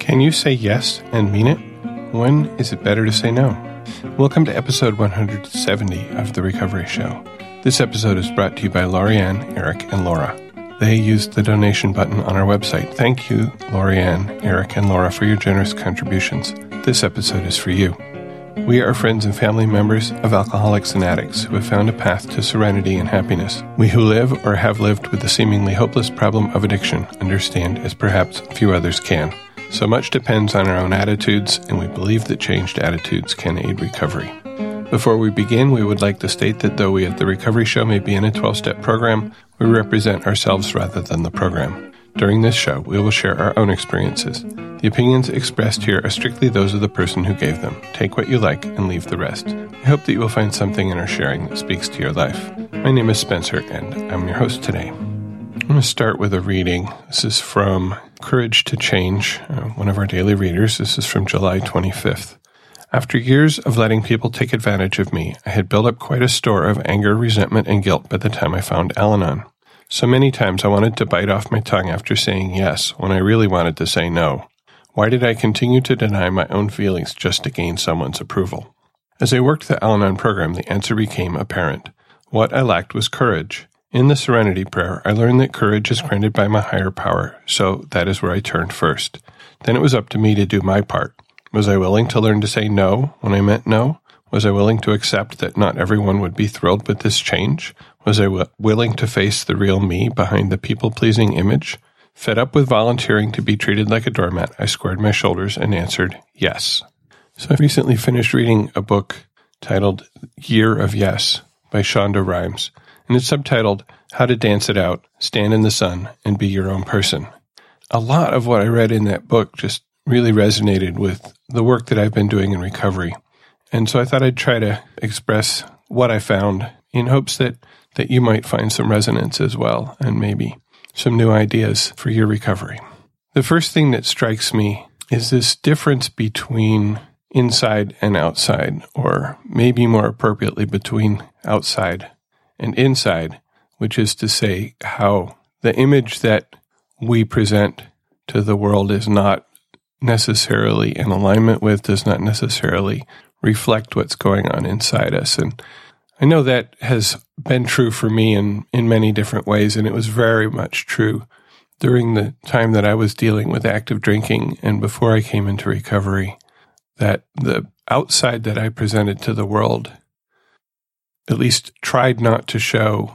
Can you say yes and mean it? When is it better to say no? Welcome to episode 170 of The Recovery Show. This episode is brought to you by Lorianne, Eric, and Laura. They used the donation button on our website. Thank you, Lorianne, Eric, and Laura, for your generous contributions. This episode is for you. We are friends and family members of alcoholics and addicts who have found a path to serenity and happiness. We who live or have lived with the seemingly hopeless problem of addiction understand as perhaps few others can. So much depends on our own attitudes, and we believe that changed attitudes can aid recovery. Before we begin, we would like to state that though we at the Recovery Show may be in a 12 step program, we represent ourselves rather than the program. During this show, we will share our own experiences. The opinions expressed here are strictly those of the person who gave them. Take what you like and leave the rest. I hope that you will find something in our sharing that speaks to your life. My name is Spencer, and I'm your host today. I'm going to start with a reading. This is from Courage to Change, uh, one of our daily readers. This is from July 25th. After years of letting people take advantage of me, I had built up quite a store of anger, resentment, and guilt by the time I found Al Anon. So many times I wanted to bite off my tongue after saying yes when I really wanted to say no. Why did I continue to deny my own feelings just to gain someone's approval? As I worked the Al Anon program, the answer became apparent. What I lacked was courage. In the Serenity Prayer, I learned that courage is granted by my higher power, so that is where I turned first. Then it was up to me to do my part. Was I willing to learn to say no when I meant no? Was I willing to accept that not everyone would be thrilled with this change? Was I w- willing to face the real me behind the people pleasing image? Fed up with volunteering to be treated like a doormat, I squared my shoulders and answered yes. So I recently finished reading a book titled Year of Yes by Shonda Rhimes, and it's subtitled How to Dance It Out, Stand in the Sun, and Be Your Own Person. A lot of what I read in that book just really resonated with the work that I've been doing in recovery. And so I thought I'd try to express what I found in hopes that that you might find some resonance as well and maybe some new ideas for your recovery. The first thing that strikes me is this difference between inside and outside, or maybe more appropriately between outside and inside, which is to say, how the image that we present to the world is not necessarily in alignment with, does not necessarily reflect what's going on inside us. And I know that has been true for me in, in many different ways, and it was very much true during the time that I was dealing with active drinking and before I came into recovery, that the outside that I presented to the world at least tried not to show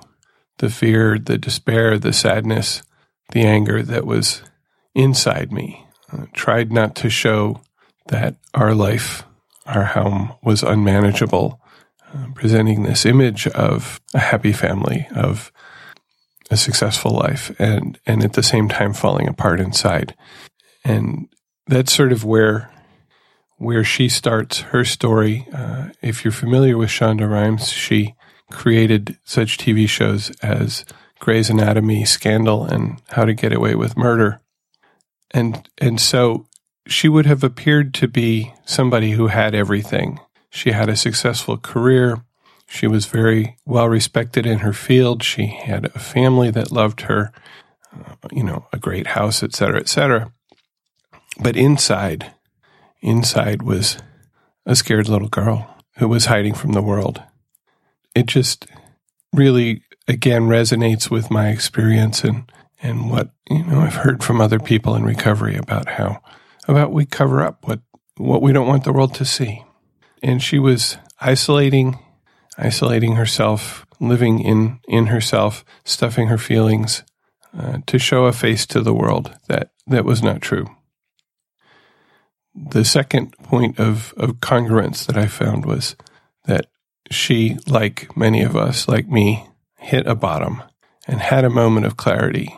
the fear, the despair, the sadness, the anger that was inside me. Uh, tried not to show that our life, our home was unmanageable uh, presenting this image of a happy family, of a successful life, and and at the same time falling apart inside. And that's sort of where where she starts her story. Uh, if you're familiar with Shonda Rhimes, she created such TV shows as Grey's Anatomy, Scandal, and How to Get Away with Murder. And and so she would have appeared to be somebody who had everything she had a successful career. She was very well respected in her field. She had a family that loved her, uh, you know, a great house, et cetera, et cetera. But inside, inside was a scared little girl who was hiding from the world. It just really, again, resonates with my experience and, and what, you know, I've heard from other people in recovery about how, about we cover up what, what we don't want the world to see and she was isolating, isolating herself, living in in herself, stuffing her feelings uh, to show a face to the world that that was not true. The second point of, of congruence that I found was that she, like many of us, like me, hit a bottom and had a moment of clarity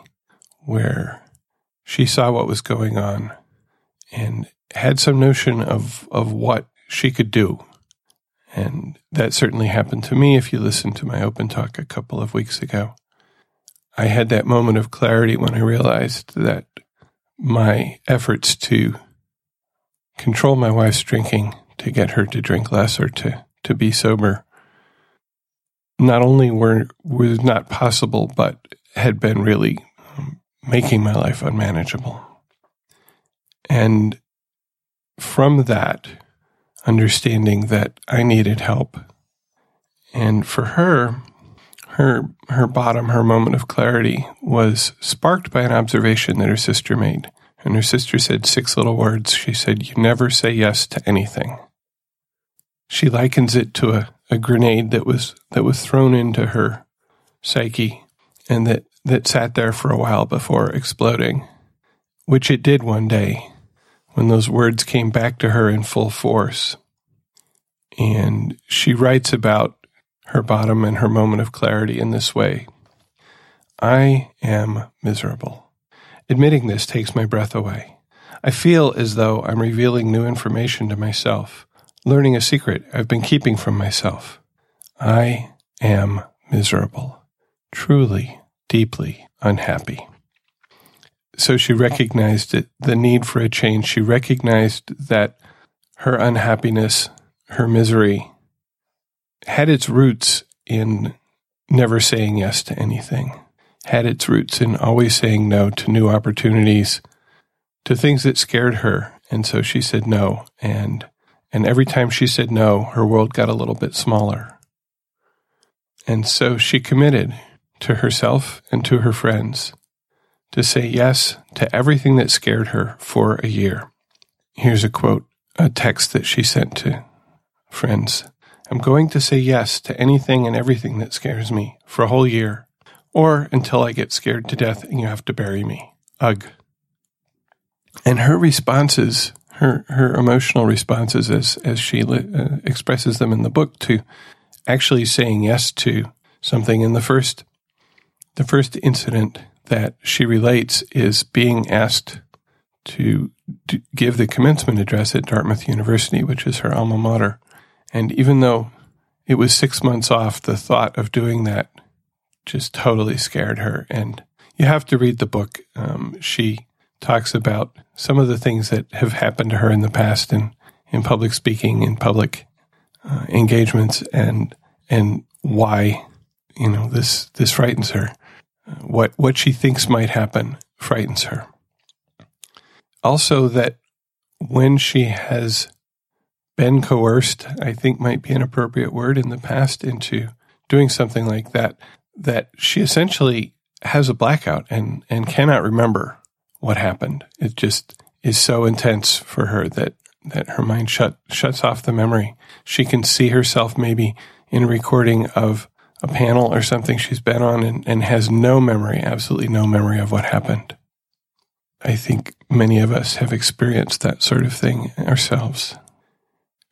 where she saw what was going on and had some notion of, of what she could do. And that certainly happened to me if you listened to my open talk a couple of weeks ago. I had that moment of clarity when I realized that my efforts to control my wife's drinking, to get her to drink less or to, to be sober, not only were was not possible, but had been really um, making my life unmanageable. And from that, understanding that I needed help. And for her, her her bottom, her moment of clarity was sparked by an observation that her sister made. And her sister said six little words. She said, You never say yes to anything. She likens it to a, a grenade that was that was thrown into her psyche and that, that sat there for a while before exploding, which it did one day when those words came back to her in full force. And she writes about her bottom and her moment of clarity in this way I am miserable. Admitting this takes my breath away. I feel as though I'm revealing new information to myself, learning a secret I've been keeping from myself. I am miserable, truly, deeply unhappy. So she recognized it, the need for a change. She recognized that her unhappiness, her misery, had its roots in never saying yes to anything, had its roots in always saying no to new opportunities, to things that scared her. And so she said no. And, and every time she said no, her world got a little bit smaller. And so she committed to herself and to her friends to say yes to everything that scared her for a year. Here's a quote, a text that she sent to friends. I'm going to say yes to anything and everything that scares me for a whole year, or until I get scared to death and you have to bury me. Ugh. And her responses, her her emotional responses, as as she uh, expresses them in the book, to actually saying yes to something. In the first, the first incident that she relates is being asked to, to give the commencement address at Dartmouth University, which is her alma mater. And even though it was six months off, the thought of doing that just totally scared her. And you have to read the book. Um, she talks about some of the things that have happened to her in the past in, in public speaking, in public uh, engagements, and and why you know this this frightens her. What what she thinks might happen frightens her. Also, that when she has been coerced, I think might be an appropriate word in the past, into doing something like that, that she essentially has a blackout and, and cannot remember what happened. It just is so intense for her that, that her mind shut, shuts off the memory. She can see herself maybe in a recording of a panel or something she's been on and, and has no memory, absolutely no memory of what happened. I think many of us have experienced that sort of thing ourselves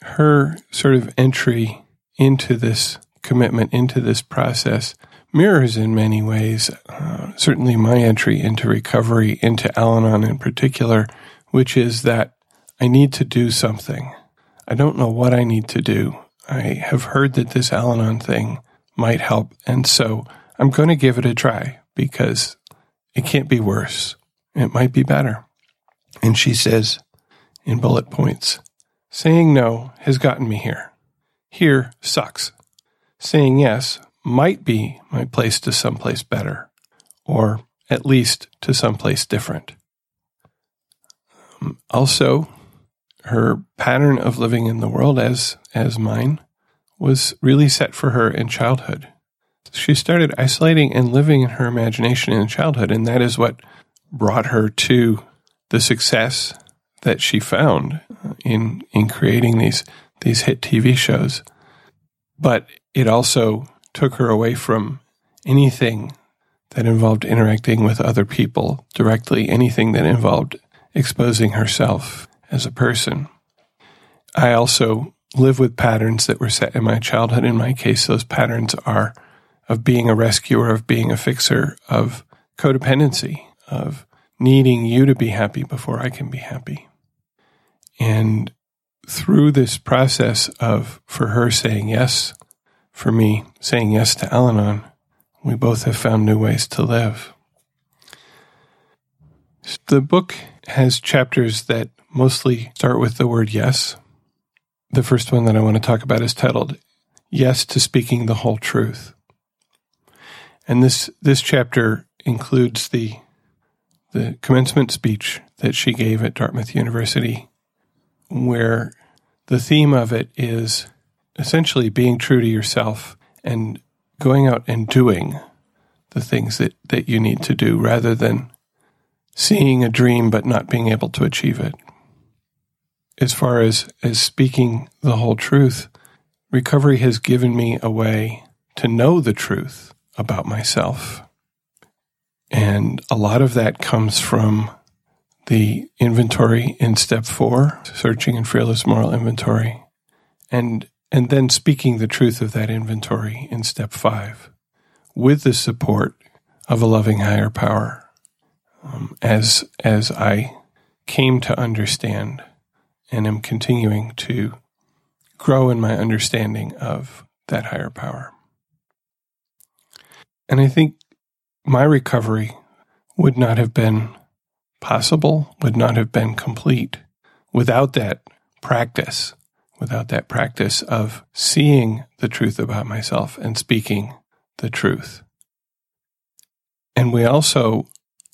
her sort of entry into this commitment, into this process, mirrors in many ways, uh, certainly my entry into recovery, into Al Anon in particular, which is that I need to do something. I don't know what I need to do. I have heard that this Al Anon thing might help, and so I'm going to give it a try because it can't be worse. It might be better. And she says in bullet points, Saying no has gotten me here. Here sucks. Saying yes might be my place to someplace better, or at least to someplace different. Um, also, her pattern of living in the world as as mine was really set for her in childhood. She started isolating and living in her imagination in childhood, and that is what brought her to the success that she found in in creating these these hit TV shows. But it also took her away from anything that involved interacting with other people directly, anything that involved exposing herself as a person. I also live with patterns that were set in my childhood. In my case, those patterns are of being a rescuer, of being a fixer, of codependency, of needing you to be happy before I can be happy. And through this process of, for her saying yes, for me saying yes to Al Anon, we both have found new ways to live. The book has chapters that mostly start with the word yes. The first one that I want to talk about is titled Yes to Speaking the Whole Truth. And this, this chapter includes the, the commencement speech that she gave at Dartmouth University, where the theme of it is essentially being true to yourself and going out and doing the things that, that you need to do rather than seeing a dream but not being able to achieve it. As far as, as speaking the whole truth, recovery has given me a way to know the truth about myself. And a lot of that comes from the inventory in step four, searching and fearless moral inventory, and and then speaking the truth of that inventory in step five, with the support of a loving higher power. Um, as as I came to understand, and am continuing to grow in my understanding of that higher power. And I think my recovery would not have been possible, would not have been complete without that practice, without that practice of seeing the truth about myself and speaking the truth. And we also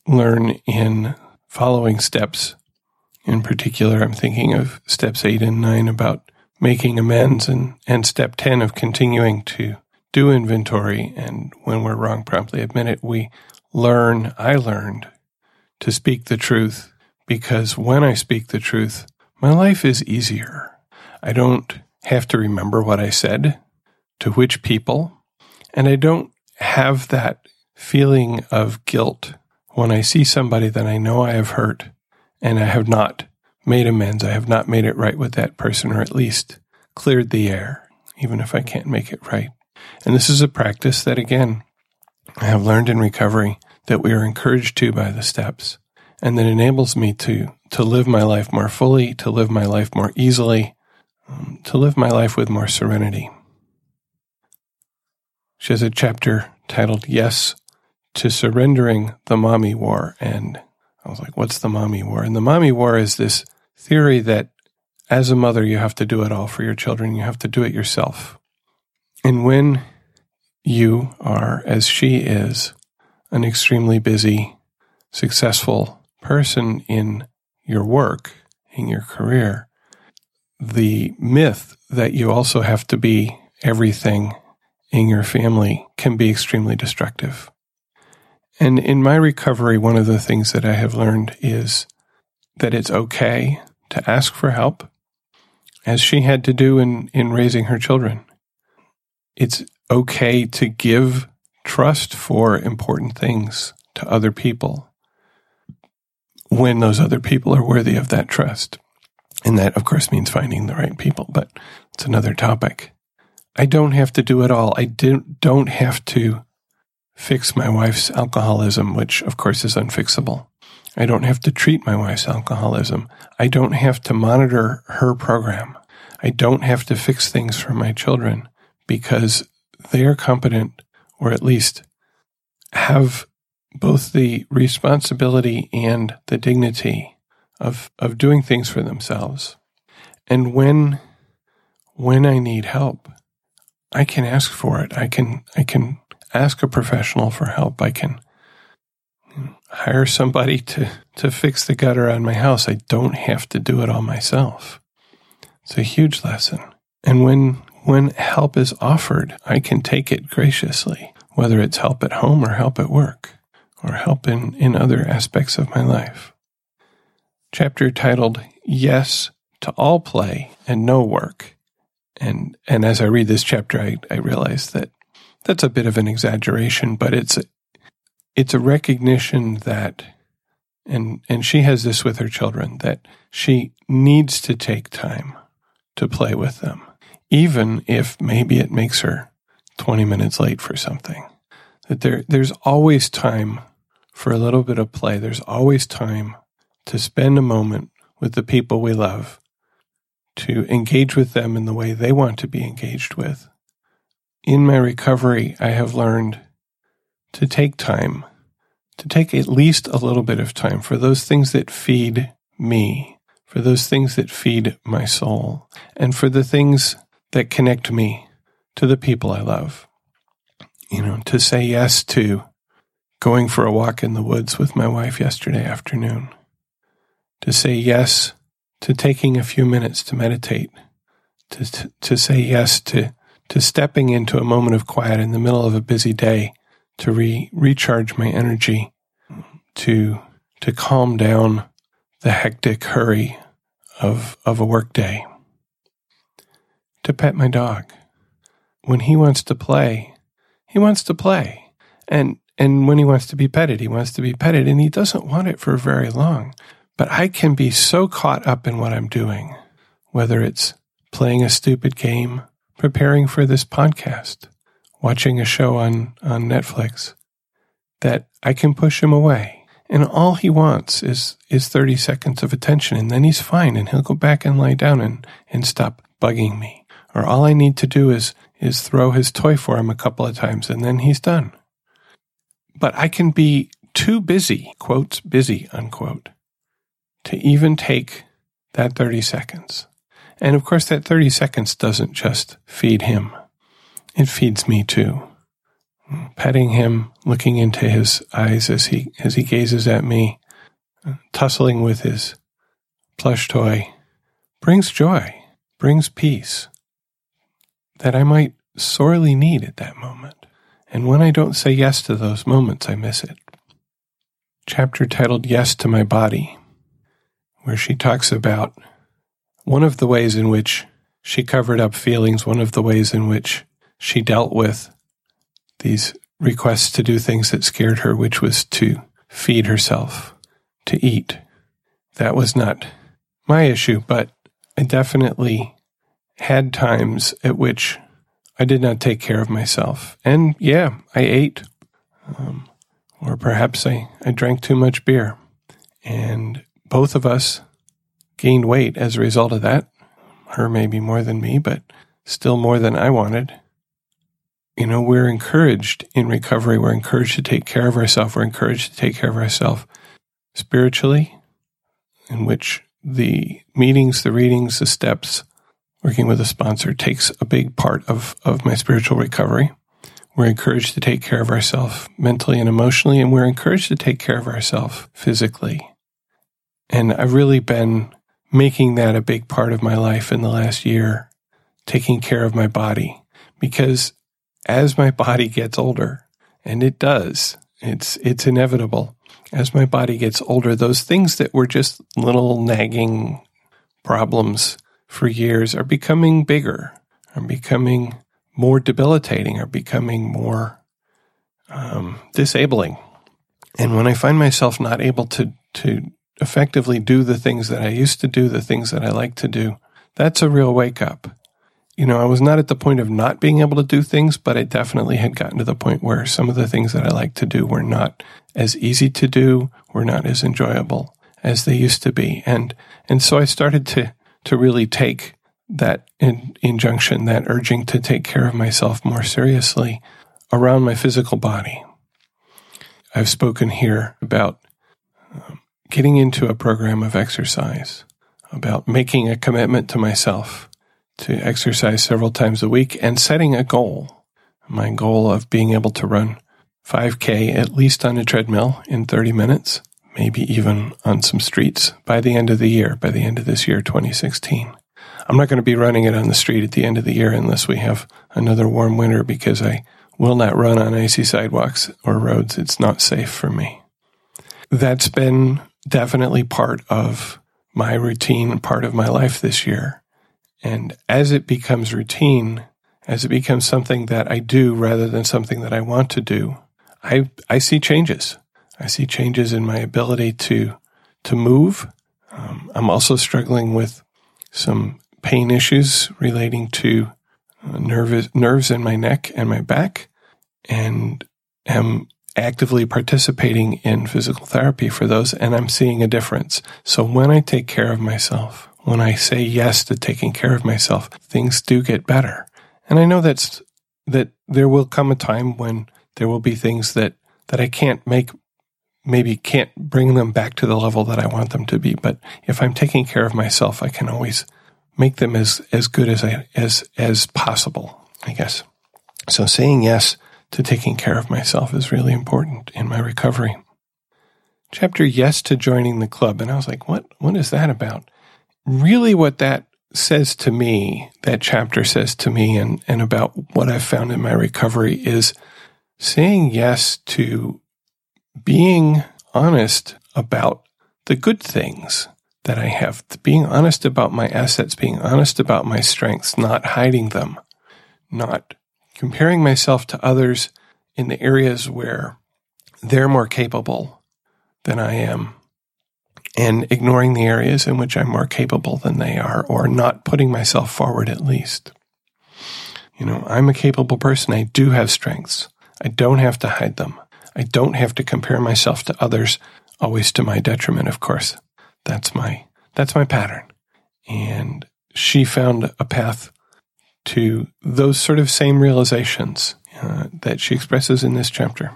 learn in following steps. In particular, I'm thinking of steps eight and nine about making amends and, and step 10 of continuing to do inventory. And when we're wrong, promptly admit it. We learn, I learned to speak the truth because when I speak the truth, my life is easier. I don't have to remember what I said to which people, and I don't have that feeling of guilt when I see somebody that I know I have hurt and I have not made amends. I have not made it right with that person, or at least cleared the air, even if I can't make it right. And this is a practice that, again, I have learned in recovery that we are encouraged to by the steps and that enables me to, to live my life more fully, to live my life more easily, um, to live my life with more serenity. She has a chapter titled Yes to Surrendering the Mommy War. And I was like, what's the mommy war? And the mommy war is this theory that as a mother, you have to do it all for your children. You have to do it yourself. And when you are, as she is, an extremely busy, successful person in your work, in your career, the myth that you also have to be everything in your family can be extremely destructive. And in my recovery, one of the things that I have learned is that it's okay to ask for help, as she had to do in, in raising her children. It's okay to give trust for important things to other people when those other people are worthy of that trust. And that, of course, means finding the right people, but it's another topic. I don't have to do it all. I don't have to fix my wife's alcoholism, which, of course, is unfixable. I don't have to treat my wife's alcoholism. I don't have to monitor her program. I don't have to fix things for my children because they are competent or at least have both the responsibility and the dignity of, of doing things for themselves. And when, when I need help, I can ask for it. I can, I can ask a professional for help. I can hire somebody to, to fix the gutter on my house. I don't have to do it all myself. It's a huge lesson. And when, when help is offered, I can take it graciously, whether it's help at home or help at work or help in, in other aspects of my life. Chapter titled Yes to All Play and No Work. And, and as I read this chapter, I, I realize that that's a bit of an exaggeration, but it's a, it's a recognition that, and, and she has this with her children, that she needs to take time to play with them, even if maybe it makes her 20 minutes late for something. That there, there's always time for a little bit of play. There's always time to spend a moment with the people we love, to engage with them in the way they want to be engaged with. In my recovery, I have learned to take time, to take at least a little bit of time for those things that feed me, for those things that feed my soul, and for the things that connect me to the people I love. You know, to say yes to going for a walk in the woods with my wife yesterday afternoon, to say yes to taking a few minutes to meditate, to, to, to say yes to, to stepping into a moment of quiet in the middle of a busy day to re, recharge my energy, to, to calm down the hectic hurry of, of a workday, to pet my dog. When he wants to play, he wants to play. And, and when he wants to be petted, he wants to be petted and he doesn't want it for very long. But I can be so caught up in what I'm doing, whether it's playing a stupid game, preparing for this podcast, watching a show on, on Netflix, that I can push him away. And all he wants is, is 30 seconds of attention and then he's fine and he'll go back and lie down and, and stop bugging me. Or all I need to do is, is throw his toy for him a couple of times and then he's done. But I can be too busy, quotes, busy, unquote, to even take that 30 seconds. And of course, that 30 seconds doesn't just feed him. It feeds me too. Petting him, looking into his eyes as he, as he gazes at me, tussling with his plush toy brings joy, brings peace that I might sorely need at that moment. And when I don't say yes to those moments, I miss it. Chapter titled Yes to My Body where she talks about one of the ways in which she covered up feelings, one of the ways in which she dealt with these requests to do things that scared her, which was to feed herself, to eat. That was not my issue, but I definitely had times at which I did not take care of myself. And yeah, I ate, um, or perhaps I, I drank too much beer. And both of us gained weight as a result of that. Her maybe more than me, but still more than I wanted. You know, we're encouraged in recovery. We're encouraged to take care of ourselves. We're encouraged to take care of ourselves spiritually, in which the meetings, the readings, the steps, working with a sponsor takes a big part of, of my spiritual recovery. We're encouraged to take care of ourselves mentally and emotionally, and we're encouraged to take care of ourselves physically. And I've really been making that a big part of my life in the last year, taking care of my body. Because as my body gets older, and it does, it's, it's inevitable. As my body gets older, those things that were just little nagging problems for years are becoming bigger, are becoming more debilitating, are becoming more um, disabling. And when I find myself not able to, to effectively do the things that I used to do, the things that I like to do, that's a real wake up. You know, I was not at the point of not being able to do things, but I definitely had gotten to the point where some of the things that I like to do were not as easy to do, were not as enjoyable as they used to be. And, and so I started to, to really take that in, injunction, that urging to take care of myself more seriously around my physical body. I've spoken here about getting into a program of exercise, about making a commitment to myself to exercise several times a week and setting a goal. My goal of being able to run 5K at least on a treadmill in 30 minutes, maybe even on some streets by the end of the year, by the end of this year, 2016. I'm not going to be running it on the street at the end of the year unless we have another warm winter because I will not run on icy sidewalks or roads. It's not safe for me. That's been definitely part of my routine, part of my life this year. And as it becomes routine, as it becomes something that I do rather than something that I want to do, I, I see changes. I see changes in my ability to, to move. Um, I'm also struggling with some pain issues relating to uh, nervous, nerves in my neck and my back and am actively participating in physical therapy for those and I'm seeing a difference. So when I take care of myself, when I say yes to taking care of myself, things do get better. And I know that's, that there will come a time when there will be things that, that I can't make, maybe can't bring them back to the level that I want them to be. But if I'm taking care of myself, I can always make them as, as good as I, as, as possible, I guess. So saying yes to taking care of myself is really important in my recovery. chapter yes to joining the club. And I was like, what, what is that about? Really what that says to me, that chapter says to me and, and about what I've found in my recovery is saying yes to being honest about the good things that I have, being honest about my assets, being honest about my strengths, not hiding them, not comparing myself to others in the areas where they're more capable than I am and ignoring the areas in which I'm more capable than they are or not putting myself forward at least. You know, I'm a capable person. I do have strengths. I don't have to hide them. I don't have to compare myself to others, always to my detriment, of course. That's my, that's my pattern. And she found a path to those sort of same realizations uh, that she expresses in this chapter.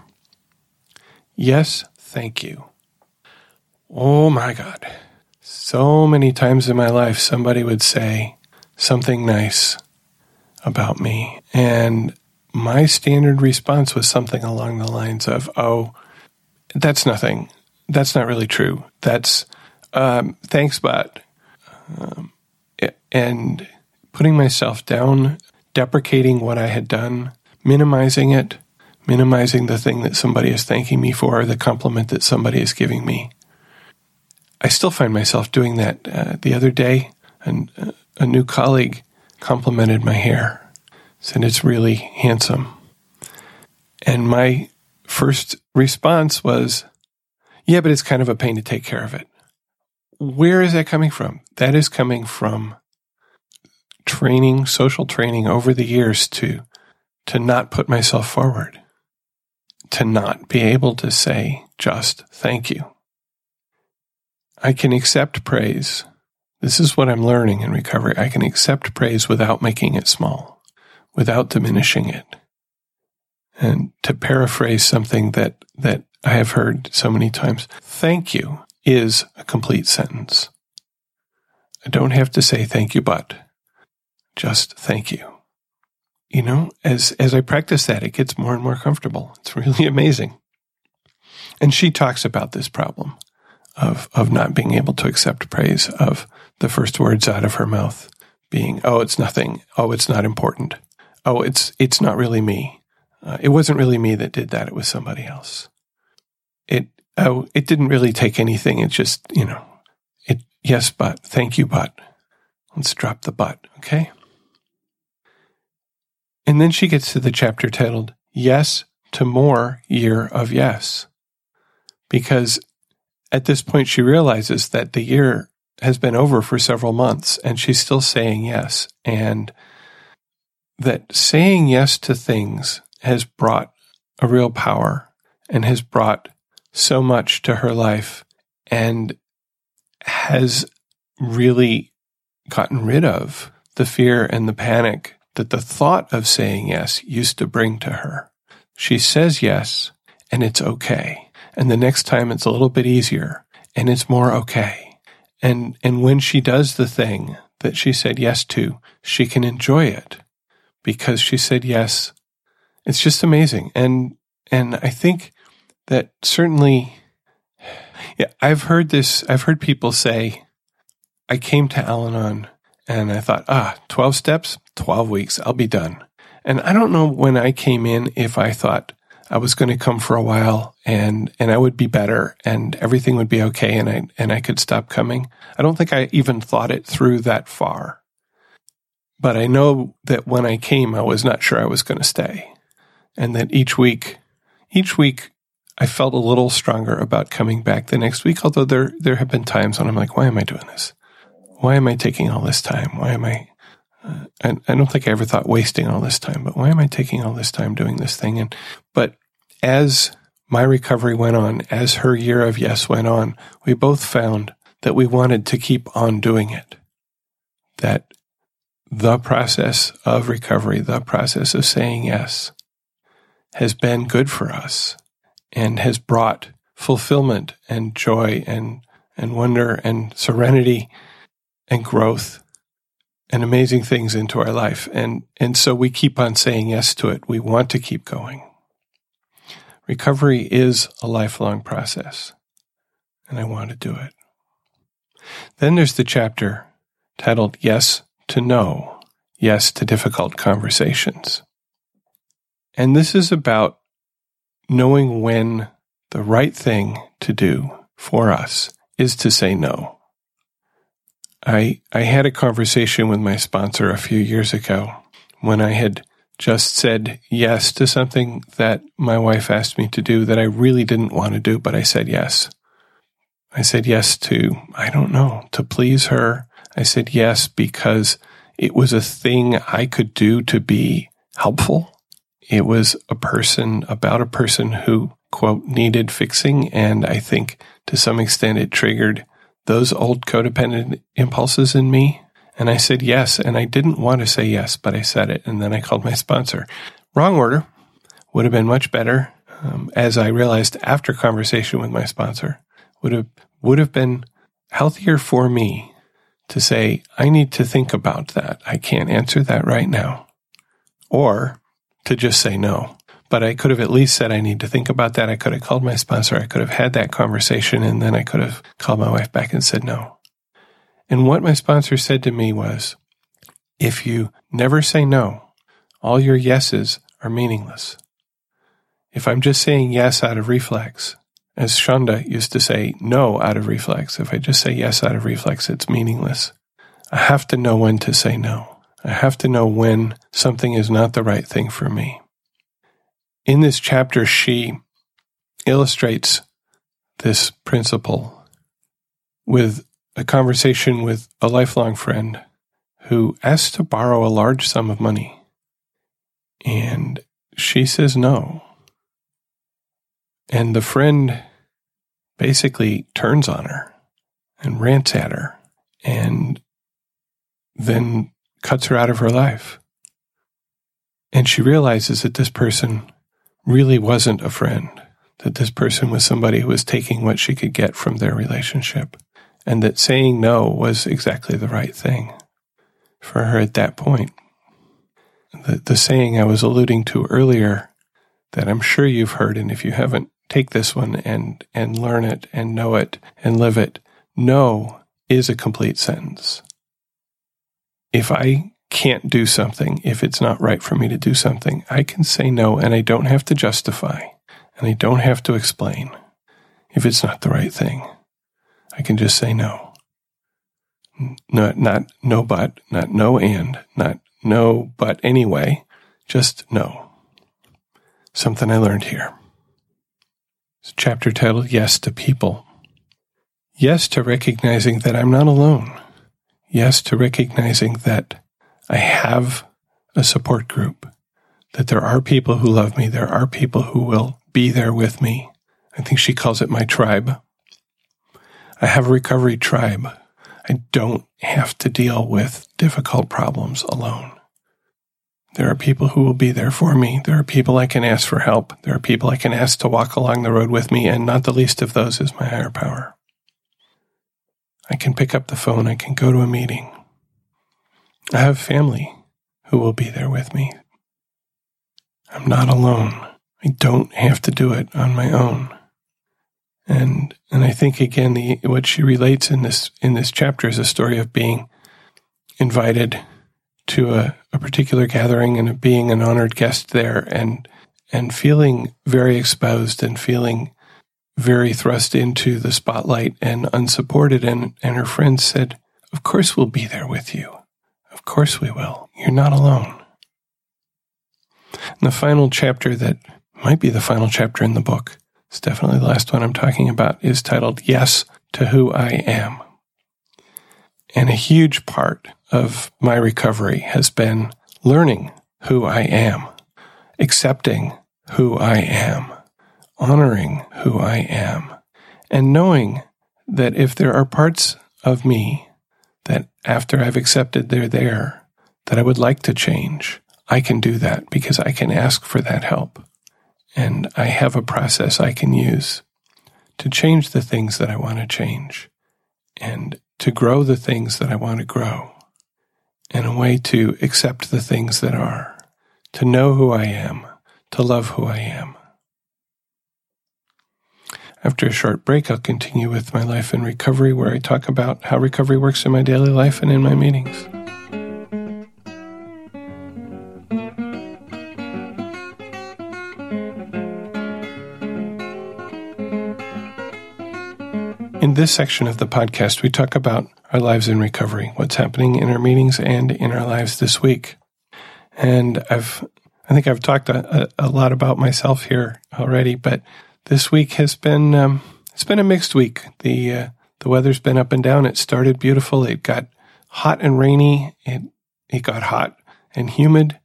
Yes, thank you. Oh my God. So many times in my life, somebody would say something nice about me. And my standard response was something along the lines of, oh, that's nothing. That's not really true. That's, um, thanks, but. Um, and putting myself down, deprecating what I had done, minimizing it, minimizing the thing that somebody is thanking me for, the compliment that somebody is giving me. I still find myself doing that. Uh, the other day, and uh, a new colleague complimented my hair, said it's really handsome. And my first response was, yeah, but it's kind of a pain to take care of it. Where is that coming from? That is coming from training, social training over the years to, to not put myself forward, to not be able to say just thank you. I can accept praise. This is what I'm learning in recovery. I can accept praise without making it small, without diminishing it. And to paraphrase something that, that I have heard so many times, thank you is a complete sentence. I don't have to say thank you, but just thank you. You know, as, as I practice that, it gets more and more comfortable. It's really amazing. And she talks about this problem of, of not being able to accept praise, of the first words out of her mouth being, oh, it's nothing. Oh, it's not important. Oh, it's, it's not really me. Uh, it wasn't really me that did that. It was somebody else. It, oh, it didn't really take anything. It just, you know, it, yes, but thank you, but let's drop the but. Okay. And then she gets to the chapter titled Yes to More Year of Yes. Because at this point, she realizes that the year has been over for several months and she's still saying yes. And that saying yes to things has brought a real power and has brought so much to her life and has really gotten rid of the fear and the panic that the thought of saying yes used to bring to her. She says yes and it's okay. And the next time it's a little bit easier and it's more okay. And, and when she does the thing that she said yes to, she can enjoy it because she said yes. It's just amazing. And, and I think that certainly, yeah, I've heard this, I've heard people say, I came to Al Anon and I thought, ah, 12 steps, 12 weeks, I'll be done. And I don't know when I came in if I thought, I was going to come for a while and, and I would be better and everything would be okay and I, and I could stop coming. I don't think I even thought it through that far. But I know that when I came, I was not sure I was going to stay. And that each week, each week, I felt a little stronger about coming back the next week. Although there, there have been times when I'm like, why am I doing this? Why am I taking all this time? Why am I, uh, I, I don't think I ever thought wasting all this time, but why am I taking all this time doing this thing? And, but as my recovery went on, as her year of yes went on, we both found that we wanted to keep on doing it. That the process of recovery, the process of saying yes, has been good for us and has brought fulfillment and joy and, and wonder and serenity and growth and amazing things into our life. And, and so we keep on saying yes to it. We want to keep going. Recovery is a lifelong process. and I want to do it. Then there's the chapter titled Yes to No, Yes to Difficult Conversations. And this is about knowing when the right thing to do for us is to say no. I, I had a conversation with my sponsor a few years ago when I had just said yes to something that my wife asked me to do that I really didn't want to do, but I said yes. I said yes to, I don't know, to please her. I said yes because it was a thing I could do to be helpful. It was a person about a person who, quote, needed fixing. And I think to some extent it triggered those old codependent impulses in me. And I said yes. And I didn't want to say yes, but I said it. And then I called my sponsor. Wrong order would have been much better. Um, as I realized after conversation with my sponsor, would have would have been healthier for me to say, I need to think about that. I can't answer that right now. Or to just say no. But I could have at least said, I need to think about that. I could have called my sponsor. I could have had that conversation. And then I could have called my wife back and said no. And what my sponsor said to me was, if you never say no, all your yeses are meaningless. If I'm just saying yes out of reflex, as Shonda used to say, no out of reflex. If I just say yes out of reflex, it's meaningless. I have to know when to say no. I have to know when something is not the right thing for me. In this chapter, she illustrates this principle with a conversation with a lifelong friend who asks to borrow a large sum of money. And she says no. And the friend basically turns on her and rants at her and then cuts her out of her life. And she realizes that this person really wasn't a friend, that this person was somebody who was taking what she could get from their relationship, and that saying no was exactly the right thing for her at that point. The, the saying I was alluding to earlier that I'm sure you've heard, and if you haven't, take this one and, and learn it and know it and live it. No is a complete sentence. If I can't do something, if it's not right for me to do something, I can say no and I don't have to justify and I don't have to explain if it's not the right thing. I can just say no. Not, not no but, not no and, not no but anyway, just no. Something I learned here chapter titled Yes to People. Yes to recognizing that I'm not alone. Yes to recognizing that I have a support group, that there are people who love me, there are people who will be there with me. I think she calls it my tribe. I have a recovery tribe. I don't have to deal with difficult problems alone. There are people who will be there for me. There are people I can ask for help. There are people I can ask to walk along the road with me, and not the least of those is my higher power. I can pick up the phone. I can go to a meeting. I have family who will be there with me. I'm not alone. I don't have to do it on my own. And and I think again the what she relates in this in this chapter is a story of being invited to a, a particular gathering and being an honored guest there and and feeling very exposed and feeling very thrust into the spotlight and unsupported and, and her friends said, Of course we'll be there with you. Course we will. You're not alone. And the final chapter that might be the final chapter in the book, it's definitely the last one I'm talking about, is titled Yes to Who I Am. And a huge part of my recovery has been learning who I am, accepting who I am, honoring who I am, and knowing that if there are parts of me that after I've accepted they're there, that I would like to change, I can do that because I can ask for that help. And I have a process I can use to change the things that I want to change and to grow the things that I want to grow and a way to accept the things that are, to know who I am, to love who I am. After a short break, I'll continue with my life in recovery, where I talk about how recovery works in my daily life and in my meetings. In this section of the podcast, we talk about our lives in recovery, what's happening in our meetings and in our lives this week. And I've, I think I've talked a, a lot about myself here already, but this week has been, um, it's been a mixed week. The, uh, the weather's been up and down. It started beautiful. It got hot and rainy. It, it got hot and humid.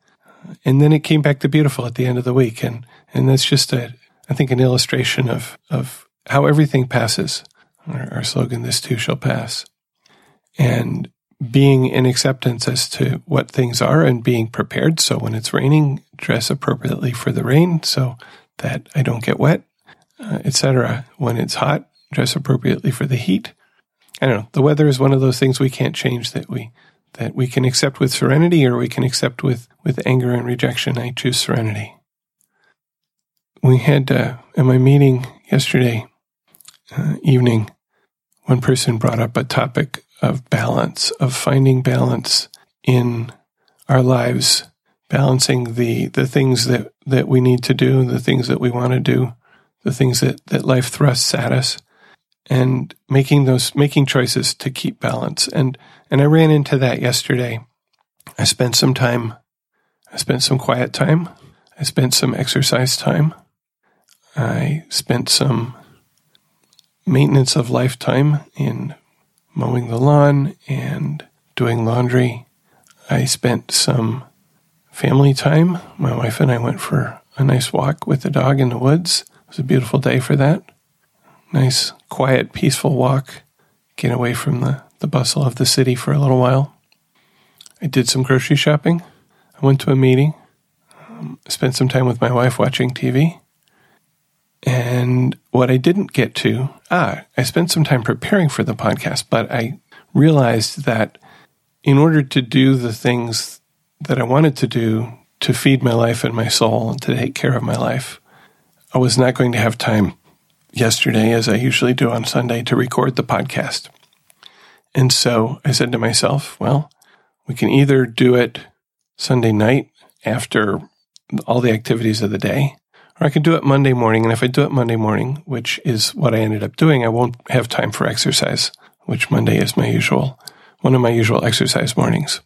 And then it came back to beautiful at the end of the week. And, and that's just a, I think an illustration of, of how everything passes our, our slogan, This Too Shall Pass. And being in acceptance as to what things are and being prepared. So when it's raining, dress appropriately for the rain so that I don't get wet, etc. When it's hot, dress appropriately for the heat. I don't know. The weather is one of those things we can't change that we that we can accept with serenity or we can accept with with anger and rejection. I choose serenity. We had uh, in my meeting yesterday uh, evening, one person brought up a topic of balance, of finding balance in our lives, balancing the, the things that, that we need to do, the things that we want to do, the things that, that life thrusts at us, and making those, making choices to keep balance. And, and I ran into that yesterday. I spent some time, I spent some quiet time. I spent some exercise time. I spent some maintenance of lifetime in mowing the lawn and doing laundry. I spent some family time. My wife and I went for a nice walk with the dog in the woods. Was a beautiful day for that. Nice, quiet, peaceful walk. Get away from the, the bustle of the city for a little while. I did some grocery shopping. I went to a meeting. Um, spent some time with my wife watching TV. And what I didn't get to, ah, I spent some time preparing for the podcast, but I realized that in order to do the things that I wanted to do to feed my life and my soul and to take care of my life, I was not going to have time yesterday, as I usually do on Sunday, to record the podcast. And so I said to myself, well, we can either do it Sunday night after all the activities of the day, or I can do it Monday morning. And if I do it Monday morning, which is what I ended up doing, I won't have time for exercise, which Monday is my usual, one of my usual exercise mornings.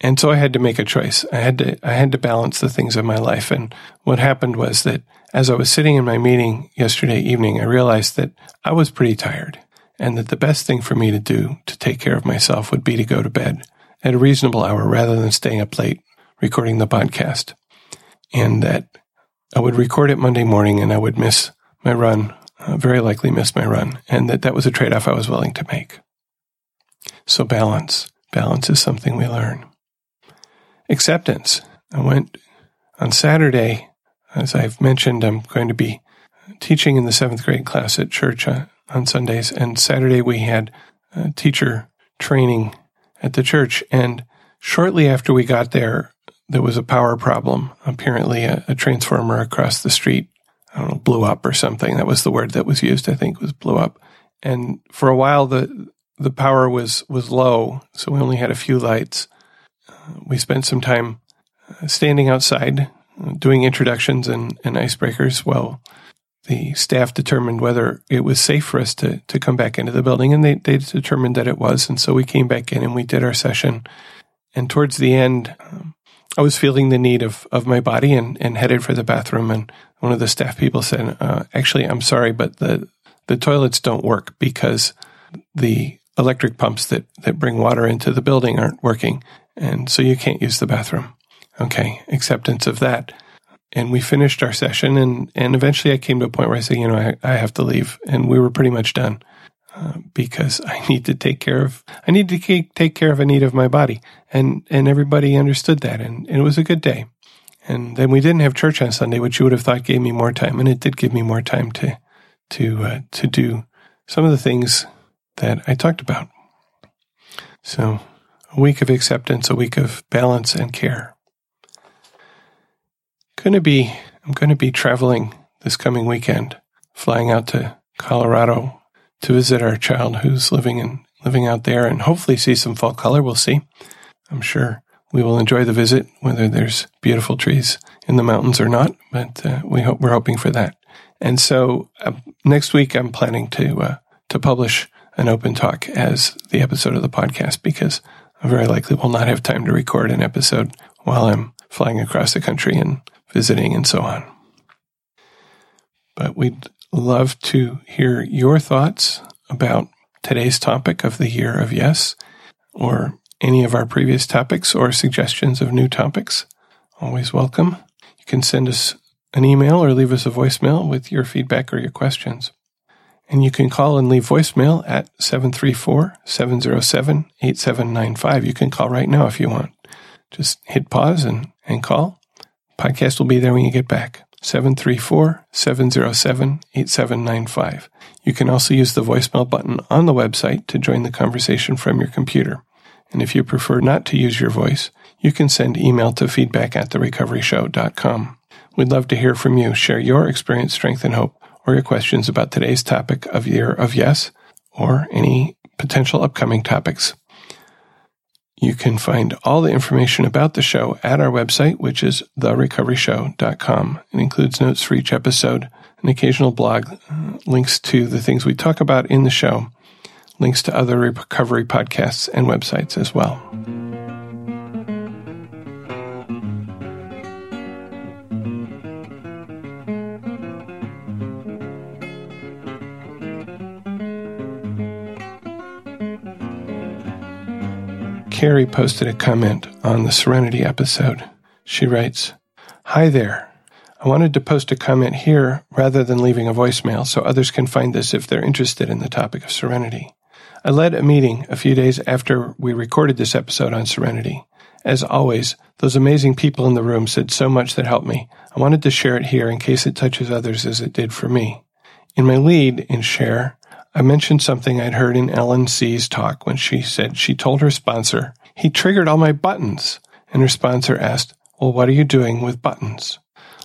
And so I had to make a choice. I had to, I had to balance the things of my life. And what happened was that as I was sitting in my meeting yesterday evening, I realized that I was pretty tired and that the best thing for me to do to take care of myself would be to go to bed at a reasonable hour rather than staying up late recording the podcast. And that I would record it Monday morning and I would miss my run, uh, very likely miss my run, and that that was a trade off I was willing to make. So balance. Balance is something we learn. Acceptance. I went on Saturday, as I've mentioned, I'm going to be teaching in the seventh grade class at church uh, on Sundays, and Saturday we had teacher training at the church. And shortly after we got there, there was a power problem. Apparently, a, a, transformer across the street, I don't know, blew up or something. That was the word that was used. I think was blew up. And for a while, the the power was was low, so we only had a few lights. Uh, we spent some time uh, standing outside, uh, doing introductions and, and icebreakers well the staff determined whether it was safe for us to to come back into the building, and they they determined that it was, and so we came back in and we did our session. And towards the end, um, I was feeling the need of, of my body and, and headed for the bathroom. And one of the staff people said, uh, actually, I'm sorry, but the, the toilets don't work because the electric pumps that, that bring water into the building aren't working. And so you can't use the bathroom. Okay. Acceptance of that. And we finished our session and, and eventually I came to a point where I said, you know, I, I have to leave. And we were pretty much done. Uh, because I need to take care of I need to take care of a need of my body, and and everybody understood that, and, and it was a good day. And then we didn't have church on Sunday, which you would have thought gave me more time, and it did give me more time to to uh, to do some of the things that I talked about. So, a week of acceptance, a week of balance and care. Going to be I'm going to be traveling this coming weekend, flying out to Colorado to visit our child who's living in living out there and hopefully see some fall color. We'll see. I'm sure we will enjoy the visit, whether there's beautiful trees in the mountains or not. But uh, we hope we're hoping for that. And so uh, next week, I'm planning to uh, to publish an open talk as the episode of the podcast because I very likely will not have time to record an episode while I'm flying across the country and visiting and so on. But we'd love to hear your thoughts about today's topic of the year of yes, or any of our previous topics or suggestions of new topics. Always welcome. You can send us an email or leave us a voicemail with your feedback or your questions. And you can call and leave voicemail at 734 707 8795. You can call right now if you want. Just hit pause and, and call. Podcast will be there when you get back. 734 707 8795. You can also use the voicemail button on the website to join the conversation from your computer. And if you prefer not to use your voice, you can send email to feedback at therecoveryshow.com. We'd love to hear from you. Share your experience, strength, and hope, or your questions about today's topic of Year of Yes, or any potential upcoming topics. You can find all the information about the show at our website, which is therecoveryshow.com. It includes notes for each episode, an occasional blog, links to the things we talk about in the show, links to other recovery podcasts and websites as well. Carrie posted a comment on the Serenity episode. She writes, Hi there. I wanted to post a comment here rather than leaving a voicemail so others can find this if they're interested in the topic of serenity. I led a meeting a few days after we recorded this episode on serenity. As always, those amazing people in the room said so much that helped me. I wanted to share it here in case it touches others as it did for me. In my lead in share, I mentioned something I'd heard in Ellen C's talk when she said she told her sponsor, he triggered all my buttons. And her sponsor asked, well, what are you doing with buttons?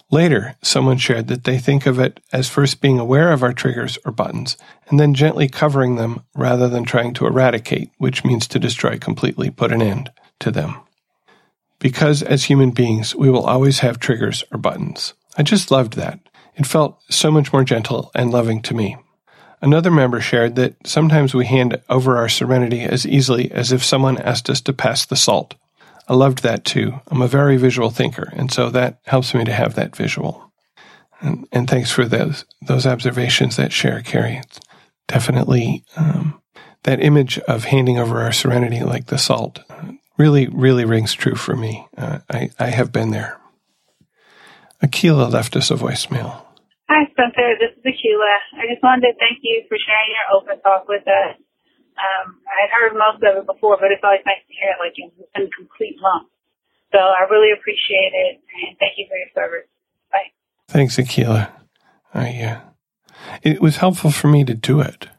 Later, someone shared that they think of it as first being aware of our triggers or buttons and then gently covering them rather than trying to eradicate, which means to destroy completely, put an end to them. Because as human beings, we will always have triggers or buttons. I just loved that. It felt so much more gentle and loving to me. Another member shared that sometimes we hand over our serenity as easily as if someone asked us to pass the salt. I loved that too. I'm a very visual thinker, and so that helps me to have that visual. And, and thanks for those those observations that share, Carrie. It's definitely um, that image of handing over our serenity like the salt really, really rings true for me. Uh, I, I have been there. Akila left us a voicemail. Hi, Spencer. This is Akila. I just wanted to thank you for sharing your open talk with us. Um, I had heard most of it before, but it's always nice to hear it like in, in complete lump. So I really appreciate it, and thank you for your service. Bye. Thanks, Akila. I, uh, it was helpful for me to do it.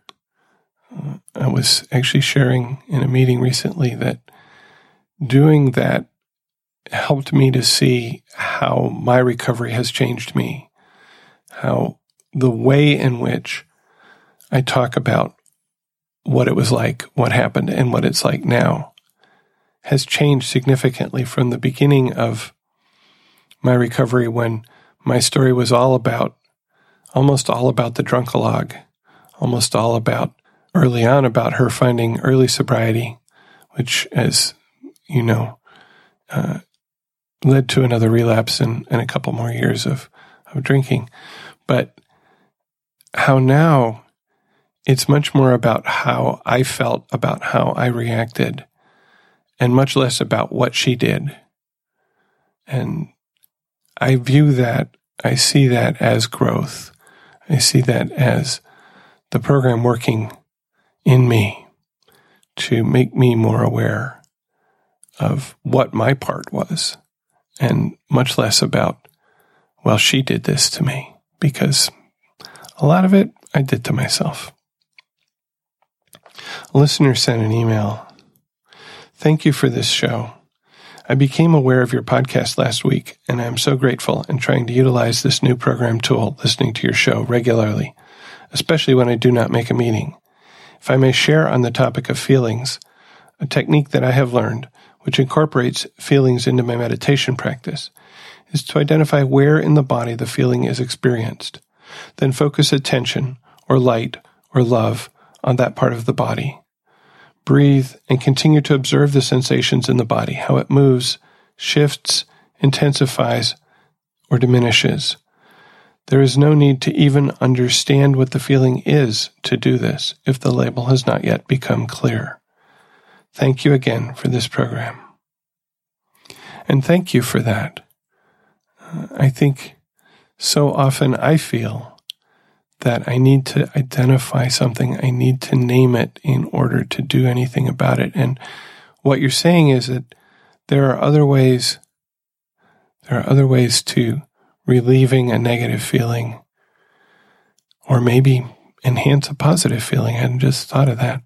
Uh, I was actually sharing in a meeting recently that doing that helped me to see how my recovery has changed me how the way in which I talk about what it was like, what happened, and what it's like now has changed significantly from the beginning of my recovery when my story was all about, almost all about the drunkalog, almost all about early on about her finding early sobriety, which, as you know, uh, led to another relapse and, and a couple more years of, of drinking. But how now it's much more about how I felt, about how I reacted, and much less about what she did. And I view that, I see that as growth. I see that as the program working in me to make me more aware of what my part was and much less about, well, she did this to me because a lot of it I did to myself. A listener sent an email. Thank you for this show. I became aware of your podcast last week, and I am so grateful and trying to utilize this new program tool, listening to your show regularly, especially when I do not make a meeting. If I may share on the topic of feelings, a technique that I have learned, which incorporates feelings into my meditation practice, is to identify where in the body the feeling is experienced. Then focus attention, or light, or love on that part of the body. Breathe and continue to observe the sensations in the body, how it moves, shifts, intensifies, or diminishes. There is no need to even understand what the feeling is to do this if the label has not yet become clear. Thank you again for this program. And thank you for that. I think so often I feel that I need to identify something, I need to name it in order to do anything about it. And what you're saying is that there are other ways, there are other ways to relieving a negative feeling or maybe enhance a positive feeling. I hadn't just thought of that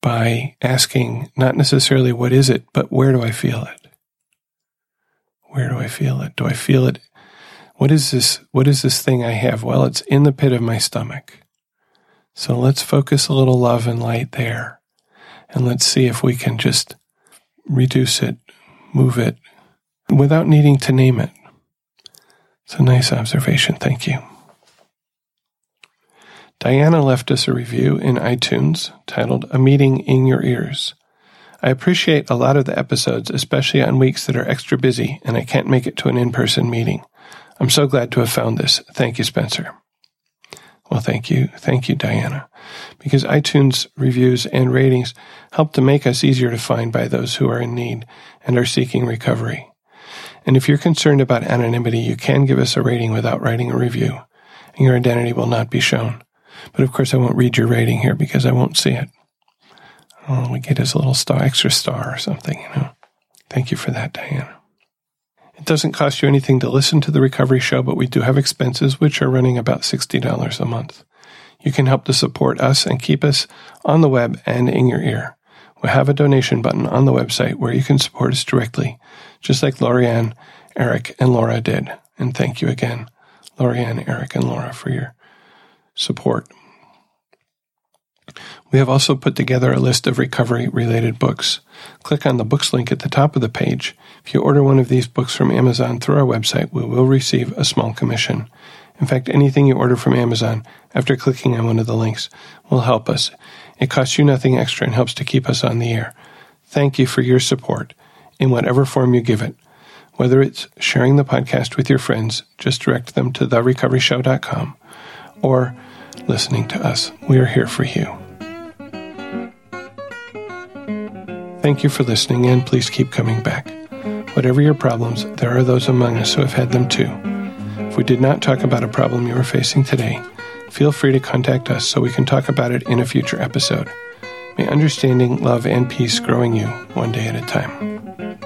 by asking not necessarily what is it, but where do I feel it? Where do I feel it? Do I feel it? What is this? What is this thing I have? Well, it's in the pit of my stomach. So let's focus a little love and light there. And let's see if we can just reduce it, move it, without needing to name it. It's a nice observation. Thank you. Diana left us a review in iTunes titled A Meeting in Your Ears. I appreciate a lot of the episodes, especially on weeks that are extra busy and I can't make it to an in person meeting. I'm so glad to have found this. Thank you, Spencer. Well, thank you. Thank you, Diana. Because iTunes reviews and ratings help to make us easier to find by those who are in need and are seeking recovery. And if you're concerned about anonymity, you can give us a rating without writing a review, and your identity will not be shown. But of course, I won't read your rating here because I won't see it. Oh, we get his little star, extra star or something, you know. Thank you for that, Diana. It doesn't cost you anything to listen to the recovery show, but we do have expenses, which are running about $60 a month. You can help to support us and keep us on the web and in your ear. We have a donation button on the website where you can support us directly, just like Lorianne, Eric, and Laura did. And thank you again, Lorianne, Eric, and Laura, for your support. We have also put together a list of recovery related books. Click on the books link at the top of the page. If you order one of these books from Amazon through our website, we will receive a small commission. In fact, anything you order from Amazon after clicking on one of the links will help us. It costs you nothing extra and helps to keep us on the air. Thank you for your support in whatever form you give it. Whether it's sharing the podcast with your friends, just direct them to therecoveryshow.com or listening to us. We are here for you. Thank you for listening and please keep coming back. Whatever your problems, there are those among us who have had them too. If we did not talk about a problem you are facing today, feel free to contact us so we can talk about it in a future episode. May understanding, love, and peace growing you one day at a time.